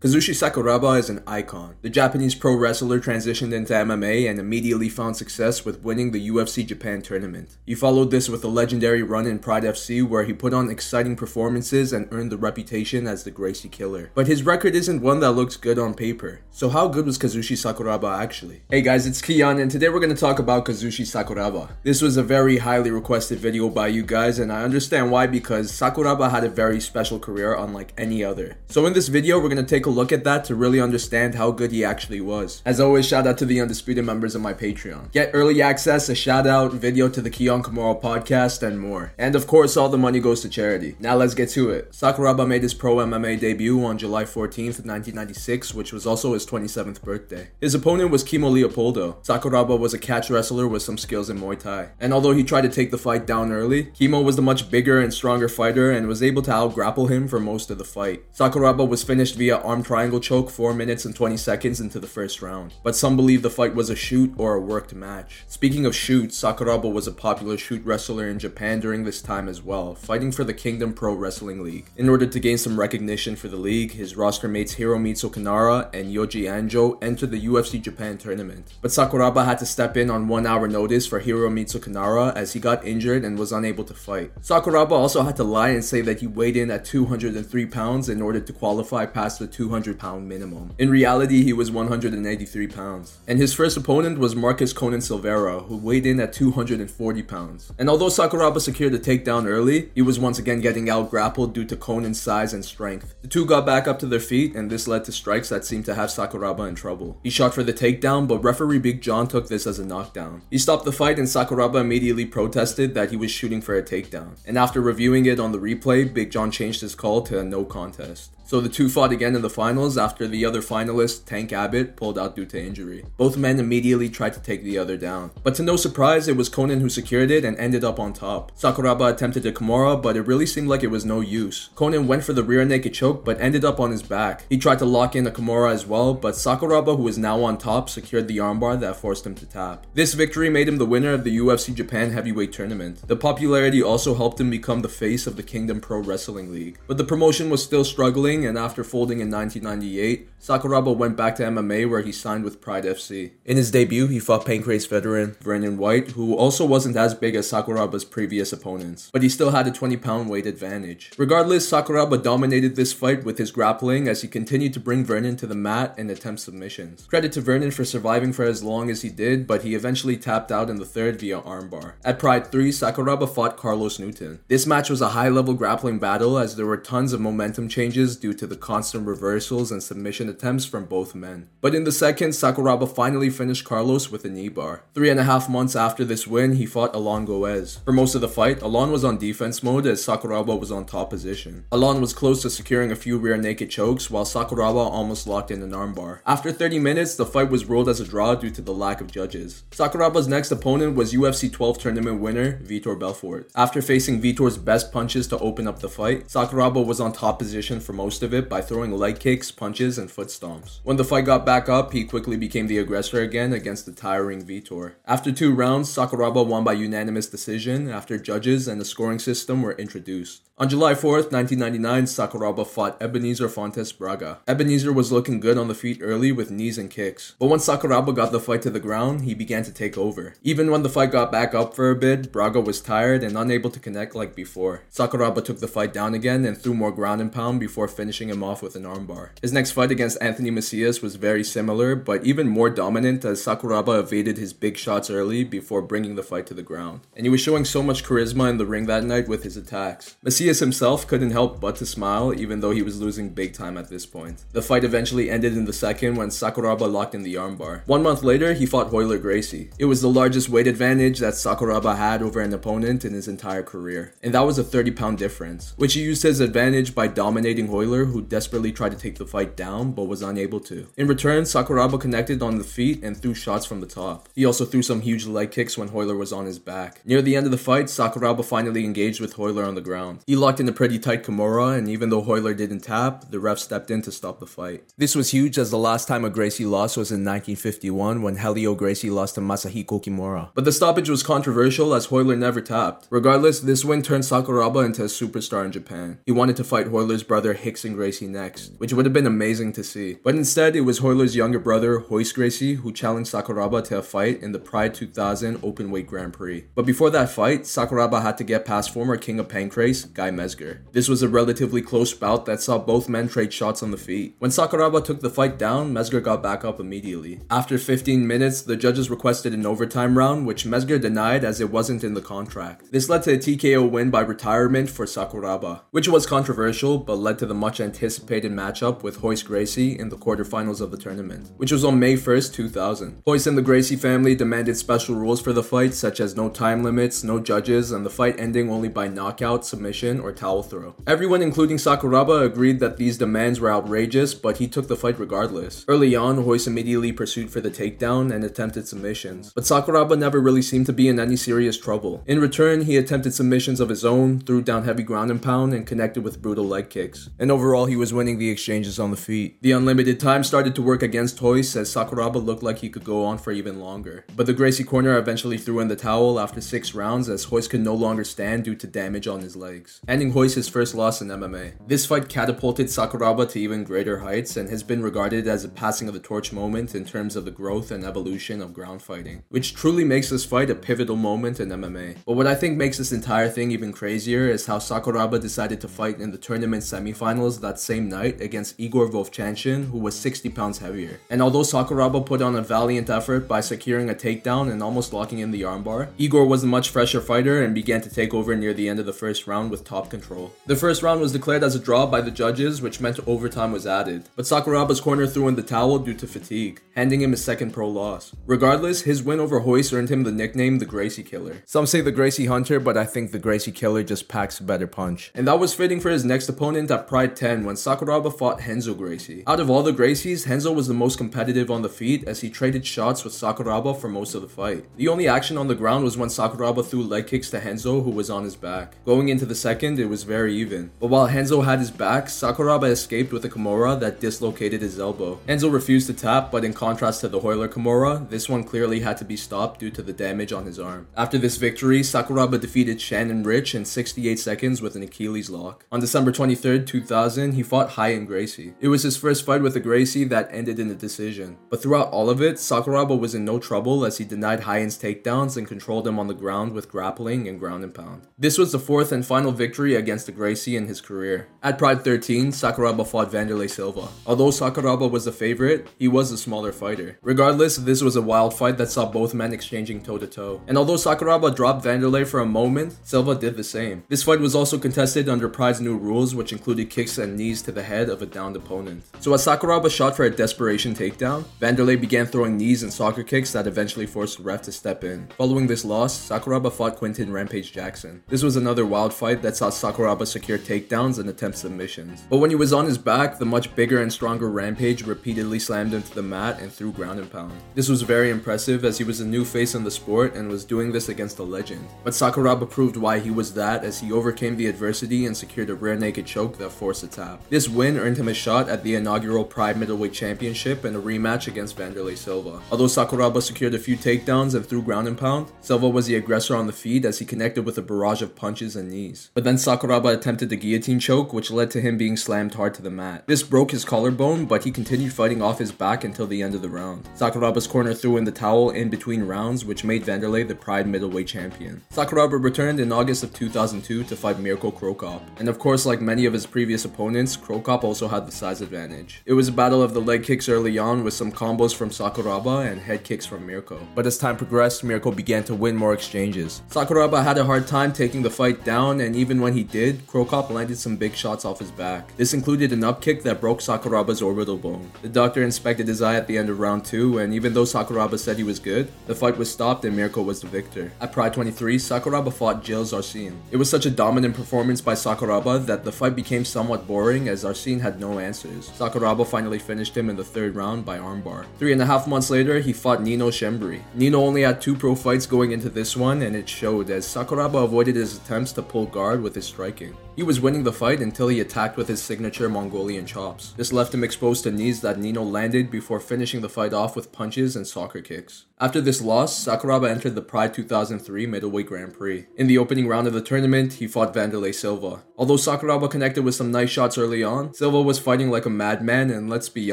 Kazushi Sakuraba is an icon. The Japanese pro wrestler transitioned into MMA and immediately found success with winning the UFC Japan tournament. He followed this with a legendary run in Pride FC where he put on exciting performances and earned the reputation as the Gracie Killer. But his record isn't one that looks good on paper. So how good was Kazushi Sakuraba actually? Hey guys, it's Kian and today we're going to talk about Kazushi Sakuraba. This was a very highly requested video by you guys and I understand why because Sakuraba had a very special career unlike any other. So in this video we're going to take a look at that to really understand how good he actually was. As always, shout out to the undisputed members of my Patreon. Get early access, a shout out, video to the Kion Kimura podcast, and more. And of course, all the money goes to charity. Now let's get to it. Sakuraba made his pro MMA debut on July 14th, 1996, which was also his 27th birthday. His opponent was Kimo Leopoldo. Sakuraba was a catch wrestler with some skills in Muay Thai. And although he tried to take the fight down early, Kimo was the much bigger and stronger fighter and was able to out grapple him for most of the fight. Sakuraba was finished via arm triangle choke 4 minutes and 20 seconds into the first round. But some believe the fight was a shoot or a worked match. Speaking of shoots, Sakuraba was a popular shoot wrestler in Japan during this time as well, fighting for the Kingdom Pro Wrestling League. In order to gain some recognition for the league, his roster mates Hiromitsu Kanehara and Yoji Anjo entered the UFC Japan tournament. But Sakuraba had to step in on one hour notice for Hiromitsu Kanehara as he got injured and was unable to fight. Sakuraba also had to lie and say that he weighed in at 203 pounds in order to qualify past the 200 200 pound minimum. In reality, he was 183 pounds. And his first opponent was Marcus Conan Silveira, who weighed in at 240 pounds. And although Sakuraba secured the takedown early, he was once again getting out grappled due to Conan's size and strength. The two got back up to their feet, and this led to strikes that seemed to have Sakuraba in trouble. He shot for the takedown, but referee Big John took this as a knockdown. He stopped the fight, and Sakuraba immediately protested that he was shooting for a takedown. And after reviewing it on the replay, Big John changed his call to a no contest. So the two fought again in the finals after the other finalist, Tank Abbott, pulled out due to injury. Both men immediately tried to take the other down. But to no surprise, it was Conan who secured it and ended up on top. Sakuraba attempted a Kimura, but it really seemed like it was no use. Conan went for the rear naked choke, but ended up on his back. He tried to lock in a Kimura as well, but Sakuraba, who was now on top, secured the armbar that forced him to tap. This victory made him the winner of the UFC Japan Heavyweight Tournament. The popularity also helped him become the face of the Kingdom Pro Wrestling League. But the promotion was still struggling and after folding in 1998, Sakuraba went back to MMA where he signed with Pride FC. In his debut, he fought Pancrase veteran Vernon White, who also wasn't as big as Sakuraba's previous opponents, but he still had a 20 pound weight advantage. Regardless, Sakuraba dominated this fight with his grappling as he continued to bring Vernon to the mat and attempt submissions. Credit to Vernon for surviving for as long as he did, but he eventually tapped out in the third via armbar. At Pride 3, Sakuraba fought Carlos Newton. This match was a high level grappling battle as there were tons of momentum changes due to the constant reversals and submission attempts from both men. But in the second, Sakuraba finally finished Carlos with a knee bar. Three and a half months after this win, he fought Allan Goes. For most of the fight, Allan was on defense mode as Sakuraba was on top position. Allan was close to securing a few rear naked chokes, while Sakuraba almost locked in an armbar. After 30 minutes, the fight was ruled as a draw due to the lack of judges. Sakuraba's next opponent was UFC 12 tournament winner Vitor Belfort. After facing Vitor's best punches to open up the fight, Sakuraba was on top position for most of it by throwing leg kicks, punches, and foot stomps. When the fight got back up, he quickly became the aggressor again against the tiring Vitor. After two rounds, Sakuraba won by unanimous decision after judges and a scoring system were introduced. On July 4th, 1999, Sakuraba fought Ebenezer Fontes Braga. Ebenezer was looking good on the feet early with knees and kicks, but once Sakuraba got the fight to the ground, he began to take over. Even when the fight got back up for a bit, Braga was tired and unable to connect like before. Sakuraba took the fight down again and threw more ground and pound before finishing him off with an armbar. His next fight against Anthony Macias was very similar, but even more dominant as Sakuraba evaded his big shots early before bringing the fight to the ground. And he was showing so much charisma in the ring that night with his attacks. Macias himself couldn't help but to smile, even though he was losing big time at this point. The fight eventually ended in the second when Sakuraba locked in the armbar. One month later, he fought Royler Gracie. It was the largest weight advantage that Sakuraba had over an opponent in his entire career, and that was a 30 pound difference, which he used his advantage by dominating Royler, who desperately tried to take the fight down but was unable to. In return, Sakuraba connected on the feet and threw shots from the top. He also threw some huge leg kicks when Royler was on his back. Near the end of the fight, Sakuraba finally engaged with Royler on the ground. He locked in a pretty tight Kimura, and even though Royler didn't tap, the ref stepped in to stop the fight. This was huge as the last time a Gracie lost was in 1951 when Helio Gracie lost to Masahiko Kimura. But the stoppage was controversial as Royler never tapped. Regardless, this win turned Sakuraba into a superstar in Japan. He wanted to fight Royler's brother Rickson Gracie next, which would have been amazing to see. But instead, it was Royler's younger brother Royce Gracie who challenged Sakuraba to a fight in the Pride 2000 Openweight Grand Prix. But before that fight, Sakuraba had to get past former King of Pancrase, Guy Mezger. This was a relatively close bout that saw both men trade shots on the feet. When Sakuraba took the fight down, Mezger got back up immediately. After 15 minutes, the judges requested an overtime round, which Mezger denied as it wasn't in the contract. This led to a TKO win by retirement for Sakuraba, which was controversial but led to the much anticipated matchup with Royce Gracie in the quarterfinals of the tournament, which was on May 1st, 2000. Royce and the Gracie family demanded special rules for the fight, such as no time limits, no judges, and the fight ending only by knockout, submission, or towel throw. Everyone, including Sakuraba, agreed that these demands were outrageous, but he took the fight regardless. Early on, Royce immediately pursued for the takedown and attempted submissions, but Sakuraba never really seemed to be in any serious trouble. In return, he attempted submissions of his own, threw down heavy ground and pound, and connected with brutal leg kicks. And overall, he was winning the exchanges on the feet. The unlimited time started to work against Royce as Sakuraba looked like he could go on for even longer. But the Gracie corner eventually threw in the towel after six rounds as Royce could no longer stand due to damage on his legs, ending Royce his first loss in MMA. This fight catapulted Sakuraba to even greater heights and has been regarded as a passing of the torch moment in terms of the growth and evolution of ground fighting, which truly makes this fight a pivotal moment in MMA. But what I think makes this entire thing even crazier is how Sakuraba decided to fight in the tournament semifinals that same night against Igor Vovchanchin, who was 60 pounds heavier. And although Sakuraba put on a valiant effort by securing a takedown and almost locking in the armbar, Igor was a much fresher fighter and began to take over near the end of the first round with top control. The first round was declared as a draw by the judges, which meant overtime was added, but Sakuraba's corner threw in the towel due to fatigue, handing him his second pro loss. Regardless, his win over Royce earned him the nickname the Gracie Killer. Some say the Gracie Hunter, but I think the Gracie Killer just packs a better punch. And that was fitting for his next opponent at Pride 10 when Sakuraba fought Renzo Gracie. Out of all the Gracies, Renzo was the most competitive on the feet as he traded shots with Sakuraba for most of the fight. The only action on the ground was when Sakuraba threw leg kicks to Renzo who was on his back. Going into the second, it was very even. But while Renzo had his back, Sakuraba escaped with a Kimura that dislocated his elbow. Renzo refused to tap, but in contrast to the Hoiler Kimura, this one clearly had to be stopped due to the damage on his arm. After this victory, Sakuraba defeated Shannon Ritch in 68 seconds with an Achilles lock. On December 23, 2000, he fought Ryan Gracie. It was his first fight with a Gracie that ended in a decision. But throughout all of it, Sakuraba was in no trouble as he denied Ryan's takedowns and controlled him on the ground with grappling and ground and pound. This was the fourth and final victory against a Gracie in his career. At Pride 13, Sakuraba fought Wanderlei Silva. Although Sakuraba was the favorite, he was a smaller fighter. Regardless, this was a wild fight that saw both men exchanging toe to toe. And although Sakuraba dropped Wanderlei for a moment, Silva did the same. This fight was also contested under Pride's new rules, which included kicks and knees to the head of a downed opponent. So as Sakuraba shot for a desperation takedown, Wanderlei began throwing knees and soccer kicks that eventually forced the ref to step in. Following this loss, Sakuraba fought Quinton Rampage Jackson. This was another wild fight that saw Sakuraba secure takedowns and attempt submissions. But when he was on his back, the much bigger and stronger Rampage repeatedly slammed him to the mat and threw ground and pound. This was very impressive as he was a new face in the sport and was doing this against a legend. But Sakuraba proved why he was that as he overcame the adversity and secured a rear naked choke that forced a tap. This win earned him a shot at the inaugural Pride Middleweight Championship and a rematch against Wanderlei Silva. Although Sakuraba secured a few takedowns and threw ground and pound, Silva was the aggressor on the feet as he connected with a barrage of punches and knees. But then Sakuraba attempted the guillotine choke, which led to him being slammed hard to the mat. This broke his collarbone, but he continued fighting off his back until the end of the round. Sakuraba's corner threw in the towel in between rounds, which made Wanderlei the Pride Middleweight Champion. Sakuraba returned in August of 2002 to fight Mirko Cro Cop. And of course, like many of his previous opponents, Cro Cop also had the size advantage. It was a battle of the leg kicks early on with some combos from Sakuraba and head kicks from Mirko. But as time progressed, Mirko began to win more exchanges. Sakuraba had a hard time taking the fight down, and even when he did, Cro Cop landed some big shots off his back. This included an up kick that broke Sakuraba's orbital bone. The doctor inspected his eye at the end of round 2, and even though Sakuraba said he was good, the fight was stopped and Mirko was the victor. At Pride 23, Sakuraba fought Gilles Arsene. It was such a dominant performance by Sakuraba that the fight became somewhat boring as Zarcine had no answers. Sakuraba finally finished him in the third round by armbar. Three and a half months later, he fought Nino Schembri. Nino only had two pro fights going into this one, and it showed as Sakuraba avoided his attempts to pull guard with his striking. He was winning the fight until he attacked with his signature Mongolian chops. This left him exposed to knees that Nino landed before finishing the fight off with punches and soccer kicks. After this loss, Sakuraba entered the Pride 2003 Middleweight Grand Prix. In the opening round of the tournament, he fought Wanderlei Silva. Although Sakuraba connected with some nice shots early on, Silva was fighting like a madman, and let's be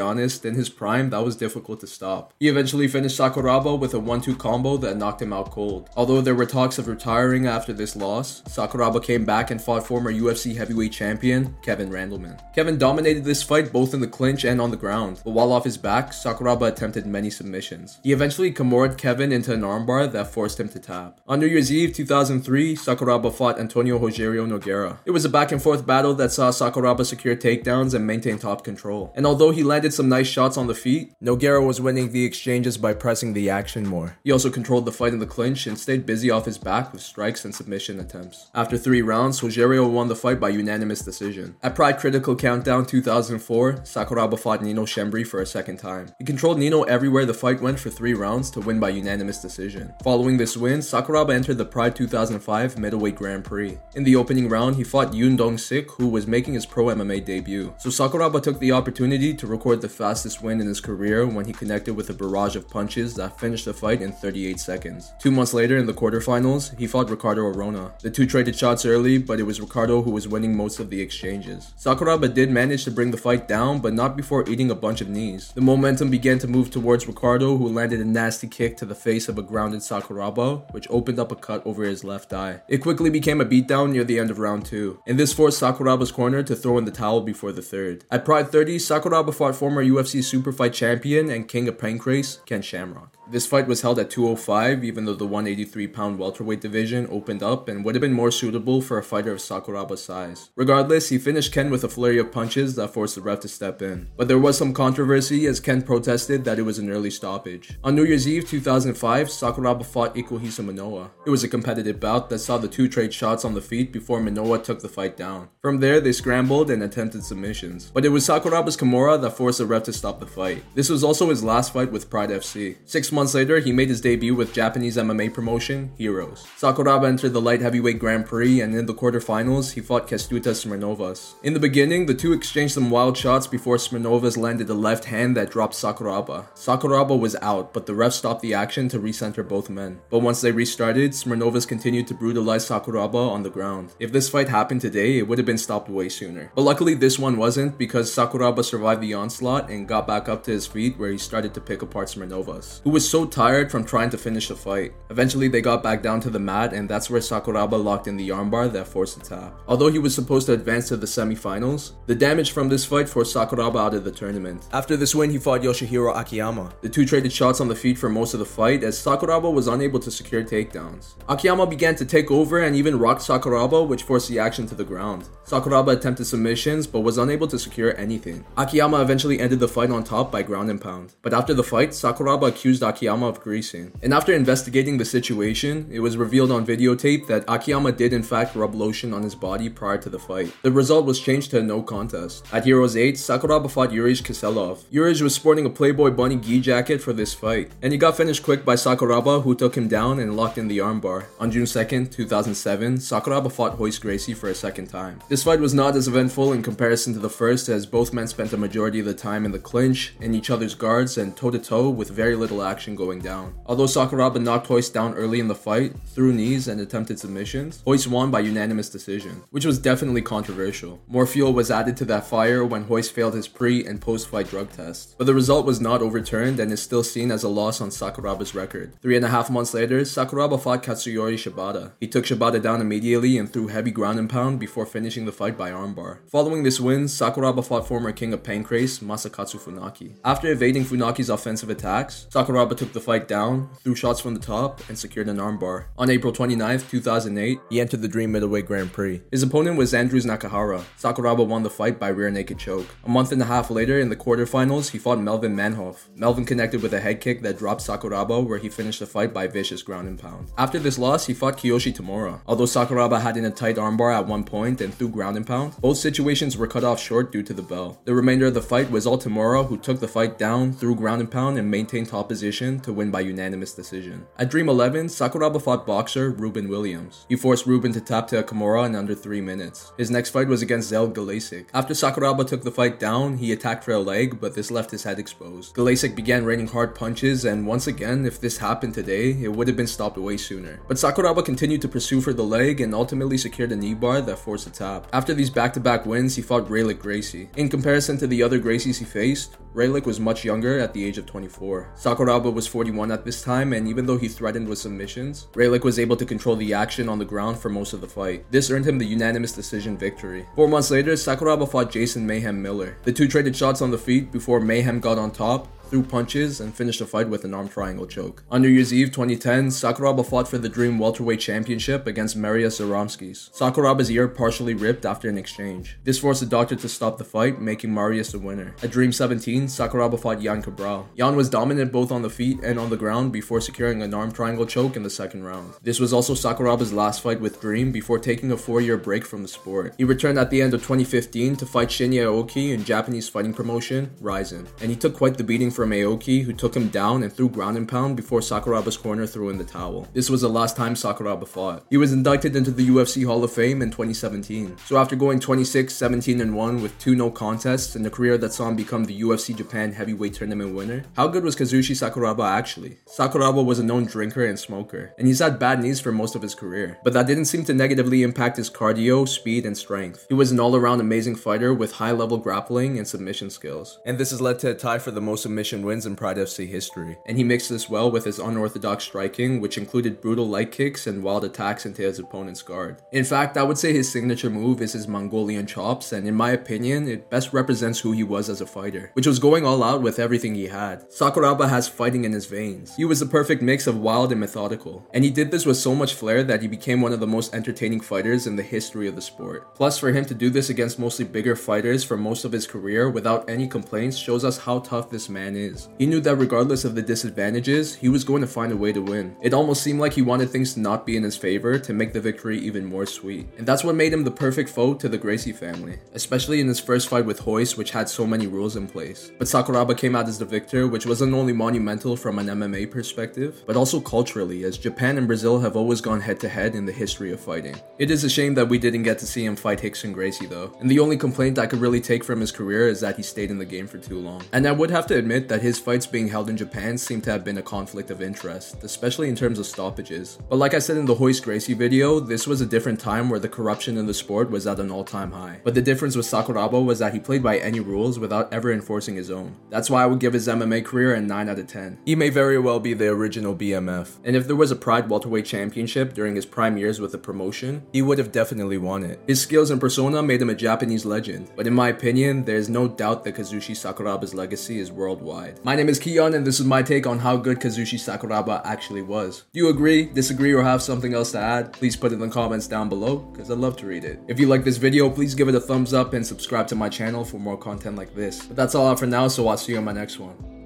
honest, in his prime, that was difficult to stop. He eventually finished Sakuraba with a 1 2 combo that knocked him out cold. Although there were talks of retiring after this loss, Sakuraba came back and fought former UFC heavyweight champion Kevin Randleman. Kevin dominated this fight both in the clinch and on the ground, but while off his back, Sakuraba attempted many submissions. He eventually Kimured Kevin into an armbar that forced him to tap. On New Year's Eve 2003, Sakuraba fought Antonio Rogerio Nogueira. It was a back and forth battle that saw Sakuraba secure takedowns and maintain top control. And although he landed some nice shots on the feet, Nogueira was winning the exchanges by pressing the action more. He also controlled the fight in the clinch and stayed busy off his back with strikes and submission attempts. After three rounds, Rogerio won the fight by unanimous decision. At Pride Critical Countdown 2004, Sakuraba fought Nino Schembri for a second time. He controlled Nino everywhere the fight went for three rounds to win by unanimous decision. Following this win, Sakuraba entered the Pride 2005 Middleweight Grand Prix. In the opening round, he fought Yoon Dong Sik, who was making his pro MMA debut. So Sakuraba took the opportunity to record the fastest win in his career when he connected with a barrage of punches that finished the fight in 38 seconds. Two months later, in the quarterfinals, he fought Ricardo Arona. The two traded shots early, but it was Ricardo who was winning most of the exchanges. Sakuraba did manage to bring the fight down, but not before eating a bunch of knees. The momentum began to move towards Ricardo, who landed a nasty kick to the face of a grounded Sakuraba, which opened up a cut over his left eye. It quickly became a beatdown near the end of round 2, and this forced Sakuraba's corner to throw in the towel before the third. At Pride 30, Sakuraba fought former UFC Superfight champion and king of Pancrase, Ken Shamrock. This fight was held at 205, even though the 183 pound welterweight division opened up and would have been more suitable for a fighter of Sakuraba's size. Regardless, he finished Ken with a flurry of punches that forced the ref to step in. But there was some controversy as Ken protested that it was an early stoppage. On New Year's Eve 2005, Sakuraba fought Ikuhisa Minowa. It was a competitive bout that saw the two trade shots on the feet before Minowa took the fight down. From there, they scrambled and attempted submissions. But it was Sakuraba's Kimura that forced the ref to stop the fight. This was also his last fight with Pride FC. Six months later, he made his debut with Japanese MMA promotion, Heroes. Sakuraba entered the light heavyweight Grand Prix, and in the quarterfinals, he fought Kęstutis Smirnovas. In the beginning, the two exchanged some wild shots before Smirnovas landed a left hand that dropped Sakuraba. Sakuraba was out, but the ref stopped the action to recenter both men. But once they restarted, Smirnovas continued to brutalize Sakuraba on the ground. If this fight happened today, it would have been stopped way sooner. But luckily, this one wasn't because Sakuraba survived the onslaught and got back up to his feet where he started to pick apart Smirnovas, who was so tired from trying to finish the fight. Eventually, they got back down to the mat, and that's where Sakuraba locked in the armbar that forced the tap. Although he was supposed to advance to the semifinals, the damage from this fight forced Sakuraba out of the tournament. After this win, he fought Yoshihiro Akiyama. The two traded shots on the feet for most of the fight as Sakuraba was unable to secure takedowns. Akiyama began to take over and even rocked Sakuraba, which forced the action to the ground. Sakuraba attempted submissions but was unable to secure anything. Akiyama eventually ended the fight on top by ground and pound. But after the fight, Sakuraba accused Akiyama of greasing. And after investigating the situation, it was revealed on videotape that Akiyama did in fact rub lotion on his body prior to the fight. The result was changed to a no contest. At Heroes 8, Sakuraba fought Yurish Kiselov. Yurish was sporting a Playboy bunny gi jacket for this fight, and he got finished quick by Sakuraba who took him down and locked in the armbar. On June 2nd, 2007, Sakuraba fought Royce Gracie for a second time. This fight was not as eventful in comparison to the first as both men spent the majority of the time in the clinch, in each other's guards, and toe to toe with very little action going down. Although Sakuraba knocked Royce down early in the fight, through knees and attempted submissions, Royce won by unanimous decision, which was definitely controversial. More fuel was added to that fire when Royce failed his pre and post fight drug test, but the result was not overturned and is still seen as a loss on Sakuraba's record. Three and a half months later, Sakuraba fought Katsuyori Shibata. He took Shibata down immediately and threw heavy ground and pound before finishing the fight by armbar. Following this win, Sakuraba fought former king of Pancrase, Masakatsu Funaki. After evading Funaki's offensive attacks, Sakuraba took the fight down, threw shots from the top, and secured an armbar. On April 29, 2008, he entered the Dream Middleweight Grand Prix. His opponent was Andrews Nakahara. Sakuraba won the fight by rear naked choke. A month and a half later, in the quarterfinals, he fought Melvin Manhoff. Melvin connected with a head kick that dropped Sakuraba, where he finished the fight by vicious ground and pound. After this loss, he fought Kiyoshi Tamura. Although Sakuraba had in a tight armbar at one point and threw ground and pound, both situations were cut off short due to the bell. The remainder of the fight was all Tamura, who took the fight down, threw ground and pound, and maintained top position to win by unanimous decision. At Dream 11, Sakuraba fought boxer Ruben Williams. He forced Ruben to tap to a Kimura in under 3 minutes. His next fight was against Zelg Galesic. After Sakuraba took the fight down, he attacked for a leg, but this left his head exposed. Galesic began raining hard punches, and once again, if this happened today, it would have been stopped way sooner. But Sakuraba continued to pursue for the leg and ultimately secured a knee bar that forced a tap. After these back-to-back wins, he fought Ralek Gracie. In comparison to the other Gracies he faced, Ralek was much younger at the age of 24. Sakuraba was 41 at this time, and even though he threatened with submissions, Ralek was able to control the action on the ground for most of the fight. This earned him the unanimous decision victory. Four months later, Sakuraba fought Jason Mayhem Miller. The two traded shots on the feet before Mayhem got on top, threw punches, and finished the fight with an arm triangle choke. On New Year's Eve 2010, Sakuraba fought for the Dream Welterweight Championship against Marius Zaromskis. Sakuraba's ear partially ripped after an exchange. This forced the doctor to stop the fight, making Marius the winner. At Dream 17, Sakuraba fought Jan Cabral. Jan was dominant both on the feet and on the ground before securing an arm triangle choke in the second round. This was also Sakuraba's last fight with Dream before taking a four-year break from the sport. He returned at the end of 2015 to fight Shinya Aoki in Japanese fighting promotion, Rizin, and he took quite the beating from Aoki, who took him down and threw ground and pound before Sakuraba's corner threw in the towel. This was the last time Sakuraba fought. He was inducted into the UFC Hall of Fame in 2017. So after going 26, 17, and 1 with two no contests and a career that saw him become the UFC Japan heavyweight tournament winner, how good was Kazushi Sakuraba actually? Sakuraba was a known drinker and smoker, and he's had bad knees for most of his career, but that didn't seem to negatively impact his cardio, speed, and strength. He was an all-around amazing fighter with high-level grappling and submission skills. And this has led to a tie for the most submission wins in Pride FC history, and he mixed this well with his unorthodox striking, which included brutal light kicks and wild attacks into his opponent's guard. In fact, I would say his signature move is his Mongolian chops, and in my opinion, it best represents who he was as a fighter, which was going all out with everything he had. Sakuraba has fighting in his veins. He was the perfect mix of wild and methodical, and he did this with so much flair that he became one of the most entertaining fighters in the history of the sport. Plus, for him to do this against mostly bigger fighters for most of his career without any complaints shows us how tough this man is. He knew that regardless of the disadvantages, he was going to find a way to win. It almost seemed like he wanted things to not be in his favor to make the victory even more sweet. And that's what made him the perfect foe to the Gracie family, especially in his first fight with Royce, which had so many rules in place. But Sakuraba came out as the victor, which wasn't only monumental from an MMA perspective, but also culturally, as Japan and Brazil have always gone head to head in the history of fighting. It is a shame that we didn't get to see him fight Rickson Gracie though, and the only complaint I could really take from his career is that he stayed in the game for too long. And I would have to admit that his fights being held in Japan seem to have been a conflict of interest, especially in terms of stoppages. But like I said in the Royce Gracie video, this was a different time where the corruption in the sport was at an all-time high. But the difference with Sakuraba was that he played by any rules without ever enforcing his own. That's why I would give his MMA career a 9 out of 10. He may very well be the original BMF, and if there was a Pride Welterweight Championship during his prime years with the promotion, he would have definitely won it. His skills and persona made him a Japanese legend, but in my opinion, there is no doubt that Kazushi Sakuraba's legacy is worldwide. My name is Keon, and this is my take on how good Kazushi Sakuraba actually was. Do you agree, disagree, or have something else to add? Please put it in the comments down below, because I'd love to read it. If you like this video, please give it a thumbs up and subscribe to my channel for more content like this. But that's all for now, so I'll see you on my next one.